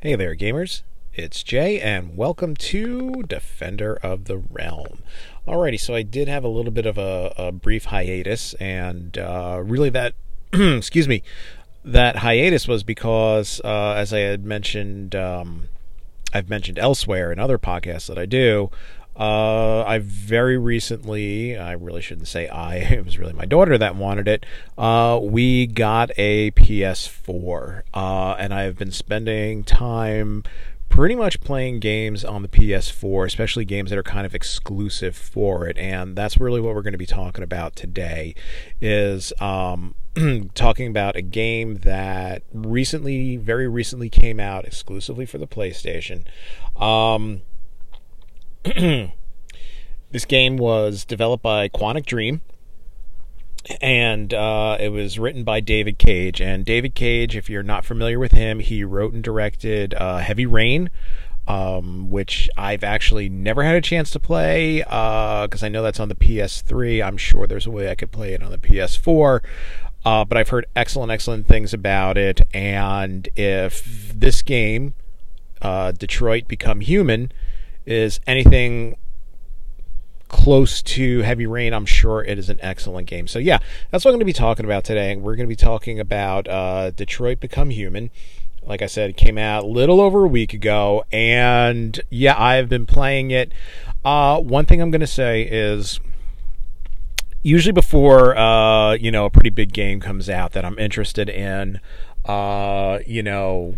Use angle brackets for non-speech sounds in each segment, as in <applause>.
Hey there, gamers. It's Jay, and welcome to Defender of the Realm. Alrighty, so I did have a little bit of a, a brief hiatus, and uh, really that, <clears throat> excuse me, that hiatus was because, uh, as I had mentioned, um, I've mentioned elsewhere in other podcasts that I do, uh, I very recently, I really shouldn't say I, <laughs> it was really my daughter that wanted it. Uh, we got a PS4, uh, and I have been spending time pretty much playing games on the PS4, especially games that are kind of exclusive for it. And that's really what we're going to be talking about today is um, <clears throat> talking about a game that recently, very recently came out exclusively for the PlayStation. Um, <clears throat> this game was developed by Quantic Dream, and uh, it was written by David Cage. And David Cage, if you're not familiar with him, he wrote and directed uh, Heavy Rain. Um, which I've actually never had a chance to play because uh, I know that's on the PS3. I'm sure there's a way I could play it on the PS4. Uh, but I've heard excellent, excellent things about it. And if this game, uh, Detroit Become Human, is anything close to Heavy Rain, I'm sure it is an excellent game. So, yeah, that's what I'm going to be talking about today. We're going to be talking about uh, Detroit Become Human. Like I said, it came out a little over a week ago, and yeah, I've been playing it. Uh, one thing I'm going to say is usually before uh, you know a pretty big game comes out that I'm interested in, uh, you know,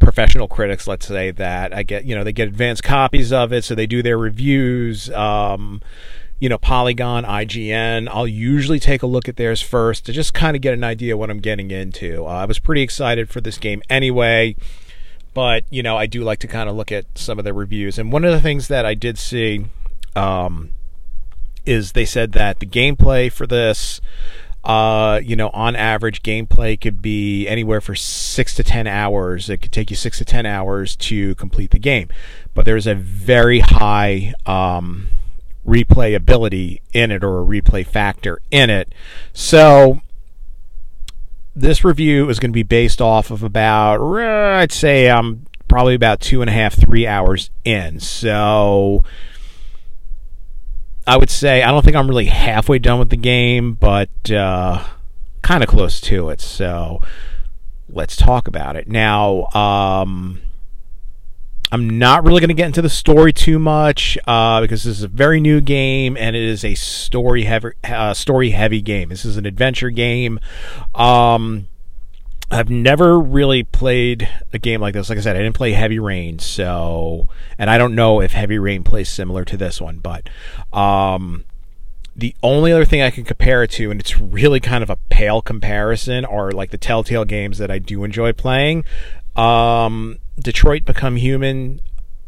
professional critics, let's say that I get, you know, they get advanced copies of it, so they do their reviews. Um, you know, Polygon, IGN. I'll usually take a look at theirs first to just kind of get an idea what I'm getting into. Uh, I was pretty excited for this game anyway, but you know, I do like to kind of look at some of the reviews. And one of the things that I did see um, is they said that the gameplay for this uh, you know, on average, gameplay could be anywhere for six to ten hours. It could take you six to ten hours to complete the game, but there's a very high um, replayability in it, or a replay factor in it. So this review is going to be based off of about, I'd say, I'm probably about two and a half, three hours in. So I would say I don't think I'm really halfway done with the game, but uh, kind of close to it. So let's talk about it now. Um, I'm not really going to get into the story too much uh, because this is a very new game and it is a story heavy uh, story heavy game. This is an adventure game. Um, I've never really played a game like this. Like I said, I didn't play Heavy Rain, so and I don't know if Heavy Rain plays similar to this one, but um, the only other thing I can compare it to, and it's really kind of a pale comparison, are like the Telltale games that I do enjoy playing. Um, Detroit Become Human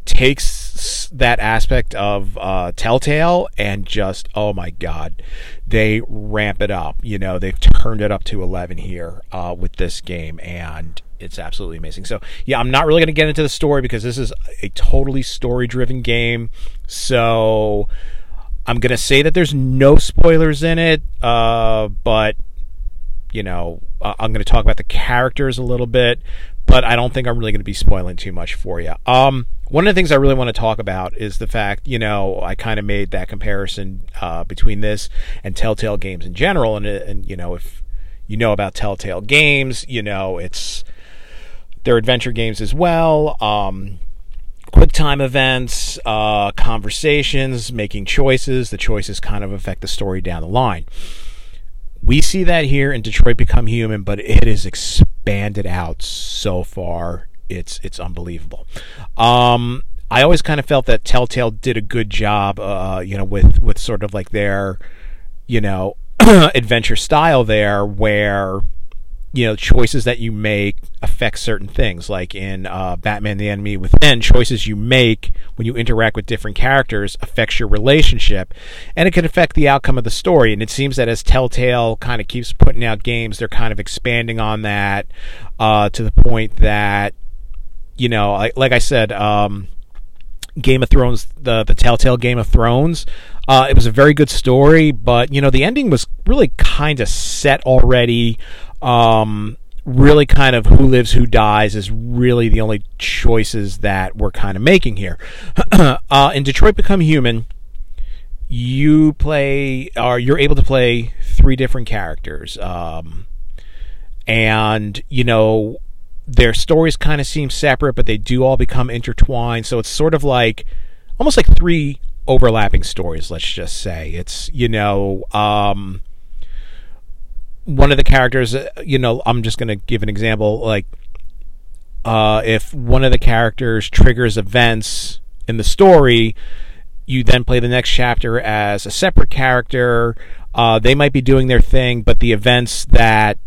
takes that aspect of uh, Telltale and just oh my god, they ramp it up. You know, they've turned it up to eleven here uh, with this game, and it's absolutely amazing. So yeah, I'm not really going to get into the story because this is a totally story driven game. So I'm going to say that there's no spoilers in it, uh, but you know, I'm going to talk about the characters a little bit but I don't think I'm really going to be spoiling too much for you. Um, one of the things I really want to talk about is the fact, you know, I kind of made that comparison uh, between this and Telltale games in general, and and you know, if you know about Telltale games, you know it's they're adventure games as well. Um, quick time events, uh, conversations, making choices. The choices kind of affect the story down the line. We see that here in Detroit Become Human, but it is expanded out so far. It's it's unbelievable. Um, I always kind of felt that Telltale did a good job, uh, you know, with with sort of like their, you know, <clears throat> adventure style there, where you know choices that you make affect certain things. Like in uh, batman the enemy within choices you make when you interact with different characters affects your relationship and it can affect the outcome of the story. And it seems that as telltale kind of keeps putting out games they're kind of expanding on that uh, to the point that you know like, like i said um, Game of Thrones, the the Telltale Game of Thrones. Uh, it was a very good story, but you know the ending was really kind of set already. Um, really kind of who lives, who dies is really the only choices that we're kind of making here. <clears throat> uh, in Detroit Become Human, you play, or you're able to play three different characters. Um, and, you know, their stories kind of seem separate, but they do all become intertwined. So it's sort of like almost like three overlapping stories, let's just say. It's, you know, um, one of the characters, uh, you know, I'm just going to give an example. Like, uh, if one of the characters triggers events in the story, you then play the next chapter as a separate character. Uh, they might be doing their thing, but the events that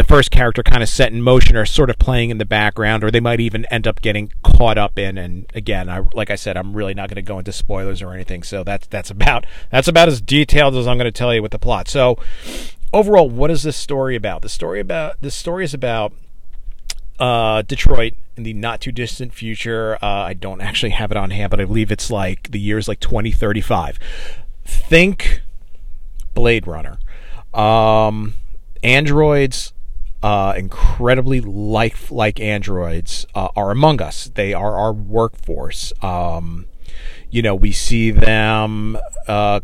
the first character kind of set in motion are sort of playing in the background, or they might even end up getting caught up in. And again, I like I said, I'm really not going to go into spoilers or anything. So that's that's about that's about as detailed as I'm going to tell you with the plot. So overall, what is this story about? The story about this story is about uh, Detroit in the not too distant future. Uh, I don't actually have it on hand, but I believe it's like the year's like 2035. Think Blade Runner. Um, androids uh, incredibly lifelike androids uh, are among us. They are our workforce. Um, you know, we see them uh,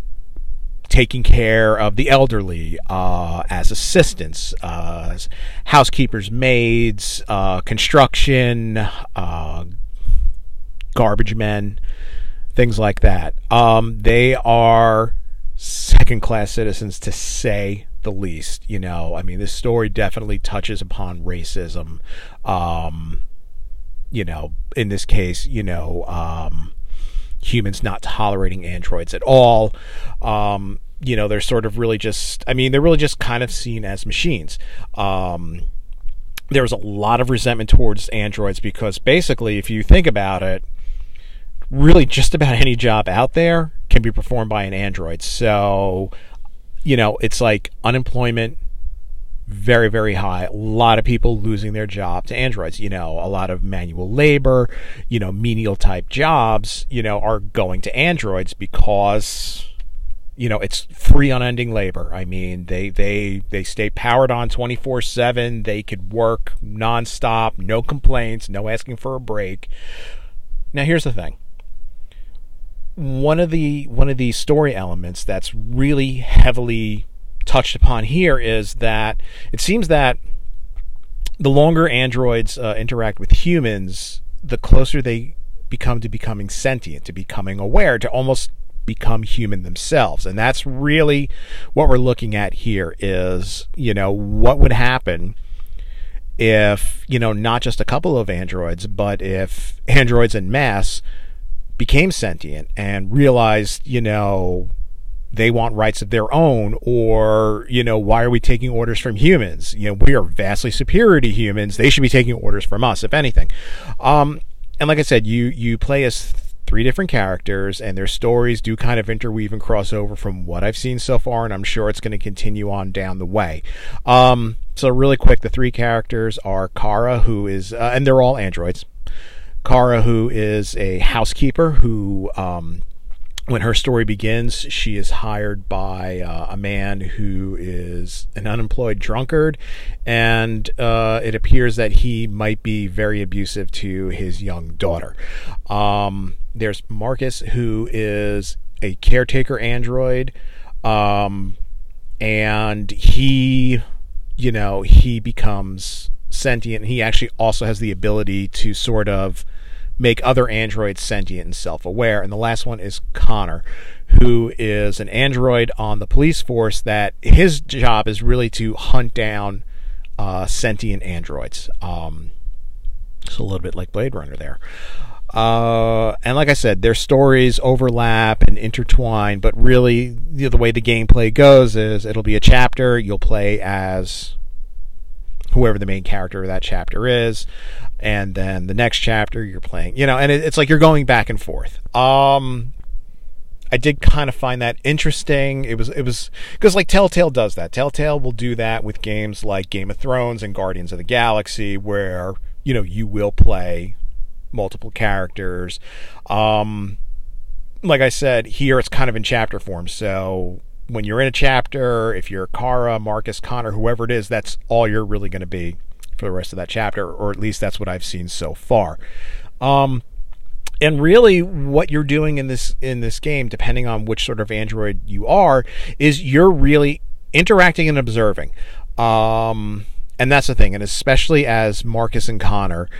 taking care of the elderly uh, as assistants, uh, as housekeepers, maids, uh, construction, garbage men, things like that. Um, they are second class citizens to say the least. You know, I mean, this story definitely touches upon racism. Um, you know, in this case, you know, um, humans not tolerating androids at all. Um, you know, they're sort of really just, I mean, they're really just kind of seen as machines. Um, there's a lot of resentment towards androids because basically, if you think about it, really just about any job out there can be performed by an android. So you know, it's like unemployment very very high. A lot of people losing their job to androids. You know a lot of manual labor you know menial type jobs you know are going to androids because you know it's free unending labor. I mean they they they stay powered on 24/7 they could work nonstop no complaints no asking for a break. Now here's the thing one of the one of the story elements that's really heavily touched upon here is that it seems that the longer androids uh, interact with humans, the closer they become to becoming sentient, to becoming aware, to almost become human themselves. And that's really what we're looking at here is, you know, what would happen if, you know, not just a couple of androids, but if androids in masse became sentient and realized, you know, they want rights of their own or you know why are we taking orders from humans? You know we are vastly superior to humans. They should be taking orders from us if anything. Um, and like i said you you play as three different characters and their stories do kind of interweave and cross over from what i've seen so far and i'm sure it's going to continue on down the way. Um, so really quick the three characters are kara who is uh, and they're all androids Kara, who is a housekeeper who, um, when her story begins, she is hired by uh, a man who is an unemployed drunkard, and uh, it appears that he might be very abusive to his young daughter. Um, there's Marcus, who is a caretaker android, um, and he, you know, he becomes sentient. He actually also has the ability to sort of make other androids sentient and self-aware. And the last one is Connor, who is an android on the police force that his job is really to hunt down uh, sentient androids. Um, it's a little bit like Blade Runner there. Uh, and like I said, their stories overlap and intertwine, but really you know, the way the gameplay goes is it'll be a chapter. You'll play as whoever the main character of that chapter is and then the next chapter you're playing you know and it, it's like you're going back and forth um I did kind of find that interesting. It was it was because like Telltale does that. Telltale will do that with games like Game of Thrones and Guardians of the Galaxy, where you know you will play multiple characters. Um, like I said, here it's kind of in chapter form. So when you're in a chapter, if you're Kara, Marcus, Connor, whoever it is, that's all you're really going to be for the rest of that chapter, or at least that's what I've seen so far. Um, and really what you're doing in this in this game depending on which sort of android you are is you're really interacting and observing um, and that's the thing and especially as marcus and connor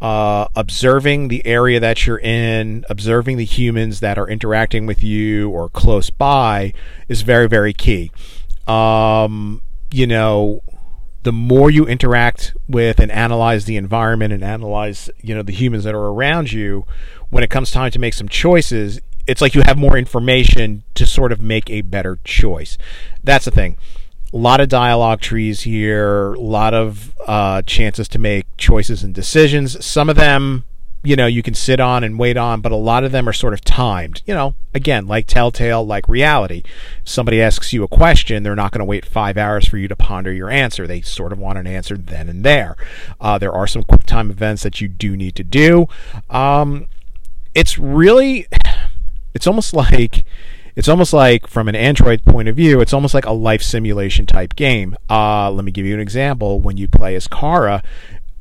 uh, observing the area that you're in, observing the humans that are interacting with you or close by is very, very key. Um, you know, the more you interact with and analyze the environment and analyze, you know, the humans that are around you, when it comes time to make some choices, it's like you have more information to sort of make a better choice. That's the thing a lot of dialogue trees here, a lot of uh, chances to make choices and decisions. Some of them, you know, you can sit on and wait on, but a lot of them are sort of timed. You know, again, like Telltale, like reality. If somebody asks you a question, they're not going to wait five hours for you to ponder your answer. They sort of want an answer then and there. Uh, there are some quick time events that you do need to do. Um, it's really, <sighs> it's almost like it's almost like from an android point of view it's almost like a life simulation type game uh, let me give you an example when you play as kara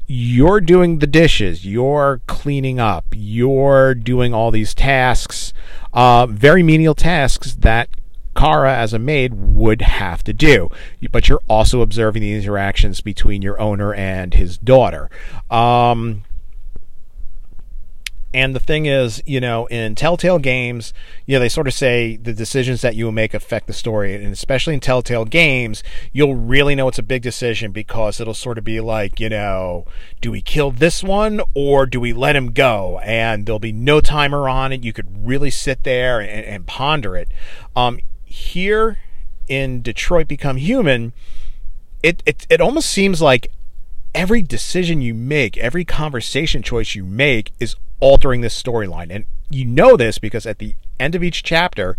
you're doing the dishes you're cleaning up you're doing all these tasks uh, very menial tasks that Kara, as a maid, would have to do. But you're also observing the interactions between your owner and his daughter. Um, and the thing is, you know, in Telltale games, you know, they sort of say the decisions that you make affect the story. And especially in Telltale games, you'll really know it's a big decision because it'll sort of be like, you know, do we kill this one or do we let him go? And there'll be no timer on it. You could really sit there and, and ponder it. Um, here in Detroit Become Human, it, it, it almost seems like every decision you make, every conversation choice you make is altering this storyline. And you know this because at the end of each chapter,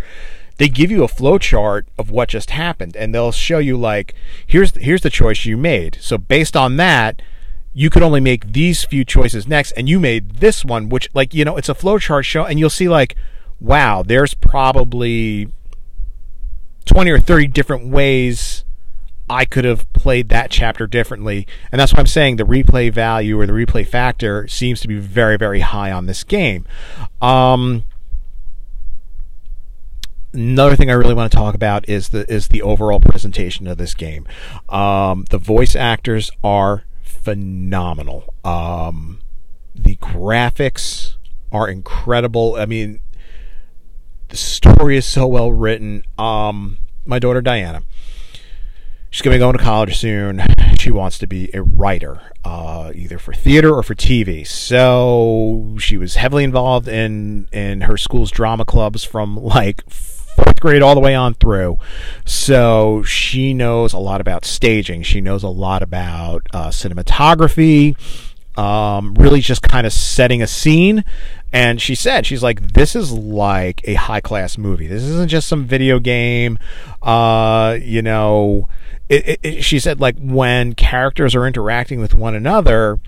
they give you a flow chart of what just happened and they'll show you like here's here's the choice you made. So based on that, you could only make these few choices next and you made this one which like you know it's a flow chart show and you'll see like wow, there's probably 20 or 30 different ways I could have played that chapter differently. And that's why I'm saying the replay value or the replay factor seems to be very, very high on this game. Um, another thing I really want to talk about is the is the overall presentation of this game. Um, the voice actors are phenomenal. Um, the graphics are incredible. I mean, the story is so well written. Um, my daughter Diana she's going to be going to college soon. She wants to be a writer, uh, either for theater or for TV. So she was heavily involved in in her school's drama clubs from like fourth grade all the way on through. So she knows a lot about staging. She knows a lot about uh, cinematography. Um, really just kind of setting a scene. And she said, she's like, this is like a high class movie. This isn't just some video game. Uh, you know, it, it, she said like when characters are interacting with one another,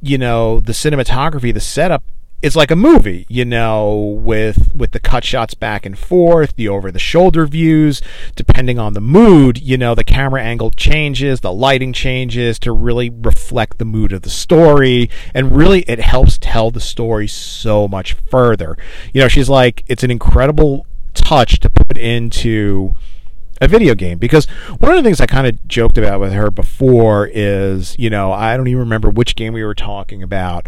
you know, the cinematography, the setup is like a movie, you know, with with the cut shots back and forth, the over the shoulder views, depending on the mood, you know, the camera angle changes, the lighting changes to really reflect the mood of the story, and really it helps tell the story so much further. You know, she's like it's an incredible touch to put into a video game. Because one of the things I kind of joked about with her before is, you know, I don't even remember which game we were talking about,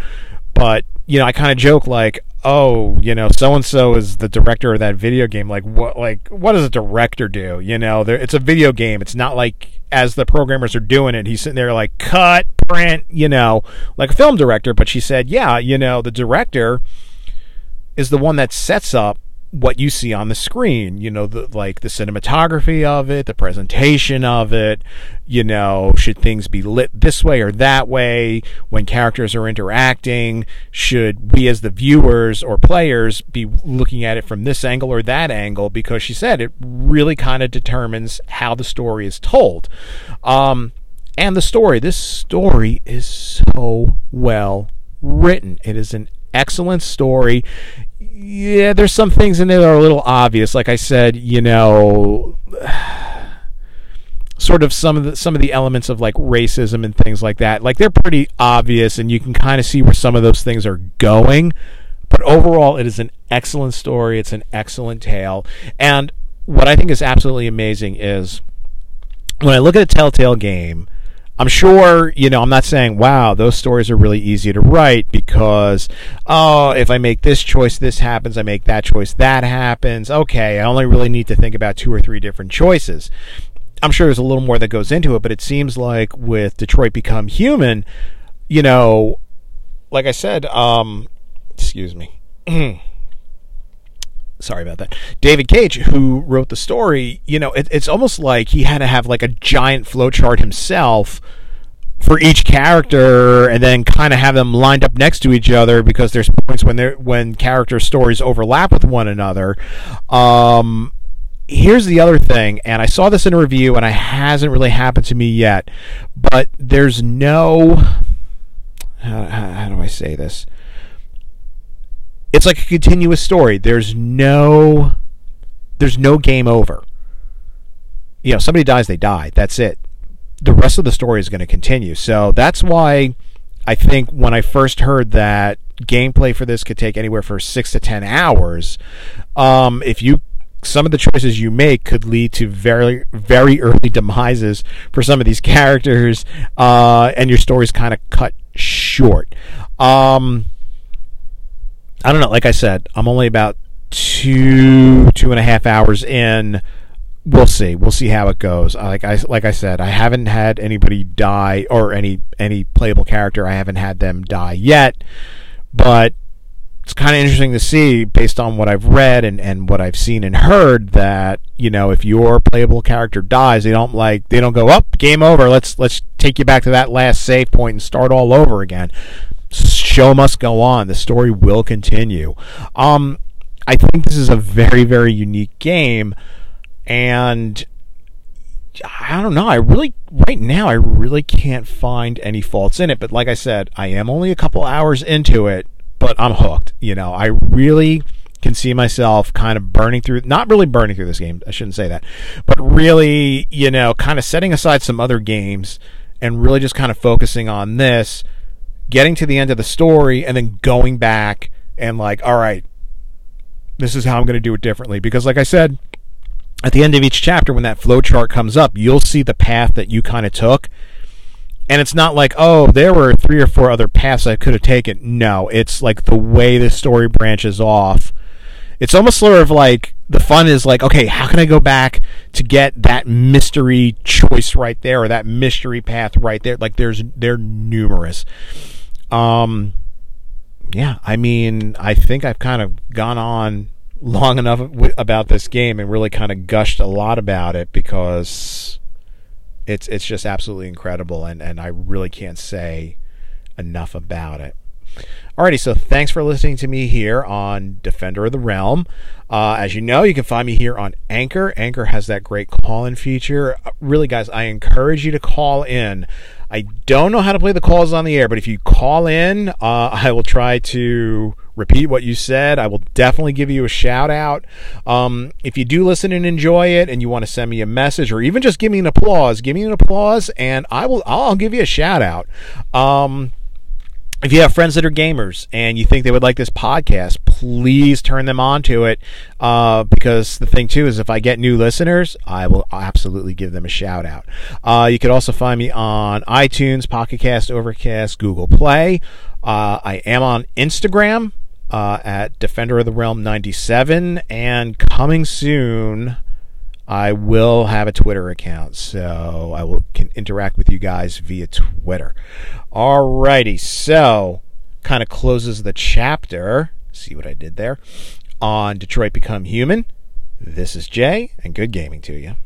but you know, I kind of joke like, oh, you know, so and so is the director of that video game. Like, what, like, what does a director do? You know, it's a video game. It's not like as the programmers are doing it, he's sitting there like cut, print, you know, like a film director. But she said, yeah, you know, the director is the one that sets up what you see on the screen you know the like the cinematography of it the presentation of it you know should things be lit this way or that way? When characters are interacting should we as the viewers or players be looking at it from this angle or that angle? Because she said it really kind of determines how the story is told. Um, and the story this story is so well written. It is an excellent story yeah, there's some things in there that are a little obvious. Like I said, you know, sort of some of the some of the elements of like racism and things like that. Like they're pretty obvious, and you can kind of see where some of those things are going. But overall, it is an excellent story. It's an excellent tale, and what I think is absolutely amazing is when I look at a Telltale game I'm sure, you know, I'm not saying, wow, those stories are really easy to write because, oh, if I make this choice, this happens. I make that choice, that happens. Okay, I only really need to think about two or three different choices. I'm sure there's a little more that goes into it, but it seems like with Detroit Become Human, you know, like I said, um, excuse me. <clears throat> sorry about that. David Cage, who wrote the story, you know, it, it's almost like he had to have like a giant flowchart himself for each character, and then kind of have them lined up next to each other because there's points when they when character stories overlap with one another. Um, here's the other thing, and I saw this in a review, and it hasn't really happened to me yet, but there's no. How, how, how do I say this? It's like a continuous story. There's no there's no game over. You know, somebody dies, they die. That's it. The rest of the story is going to continue. So that's why I think when I first heard that gameplay for this could take anywhere from six to ten hours, um, if you some of the choices you make could lead to very very early demises for some of these <laughs> characters, uh, and your story's kind of cut short. Um, I don't know. Like I said, I'm only about two two and a half hours in. We'll see. We'll see how it goes. Like I like I said, I haven't had anybody die or any any playable character. I haven't had them die yet, but it's kind of interesting to see based on what I've read and, and what I've seen and heard that you know if your playable character dies they don't like they don't go up oh, game over let's let's take you back to that last save point and start all over again show must go on. The story will continue. Um, I think this is a very, very unique game, and I don't know. I really, right now, I really can't find any faults in it. But like I said, I am only a couple hours into it, but I'm hooked. You know, I really can see myself kind of burning through, not really burning through this game. I shouldn't say that, but really, you know, kind of setting aside some other games and really just kind of focusing on this getting to the end of the story and then going back and like, all right, this is how I'm going to do it differently. Because, like I said, at the end of each chapter, when that flow chart comes up, you'll see the path that you kind of took. And it's not like, oh, there were three or four other paths I could have taken. No, it's like the way the story branches off. It's almost sort of like the fun is like, okay, how can I go back to get that mystery choice right there or that mystery path right there? Like there's they're numerous. Um, yeah, I mean, I think I've kind of gone on long enough w- about this game and really kind of gushed a lot about it because it's it's just absolutely incredible and and I really can't say enough about it. Alrighty, so thanks for listening to me here on Defender of the Realm. Uh, as you know, you can find me here on Anchor. Anchor has that great call in feature. Uh, really, guys, I encourage you to call in. I don't know how to play the calls on the air, but if you call in, uh, I will try to repeat what you said. I will definitely give you a shout out. Um, if you do listen and enjoy it, and you want to send me a message or even just give me an applause, give me an applause, and I will. I'll give you a shout out. Um, if you have friends that are gamers and you think they would like this podcast, please turn them on to it. Uh, because the thing too is, if I get new listeners, I will absolutely give them a shout out. Uh, you could also find me on iTunes, Pocket Cast, Overcast, Google Play. Uh, I am on Instagram uh, at Defender of the Realm 97, and coming soon. I will have a Twitter account, so I will can interact with you guys via Twitter. Alrighty, so kind of closes the chapter. See what I did there on Detroit Become Human. This is Jay, and good gaming to you.